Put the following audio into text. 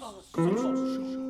啊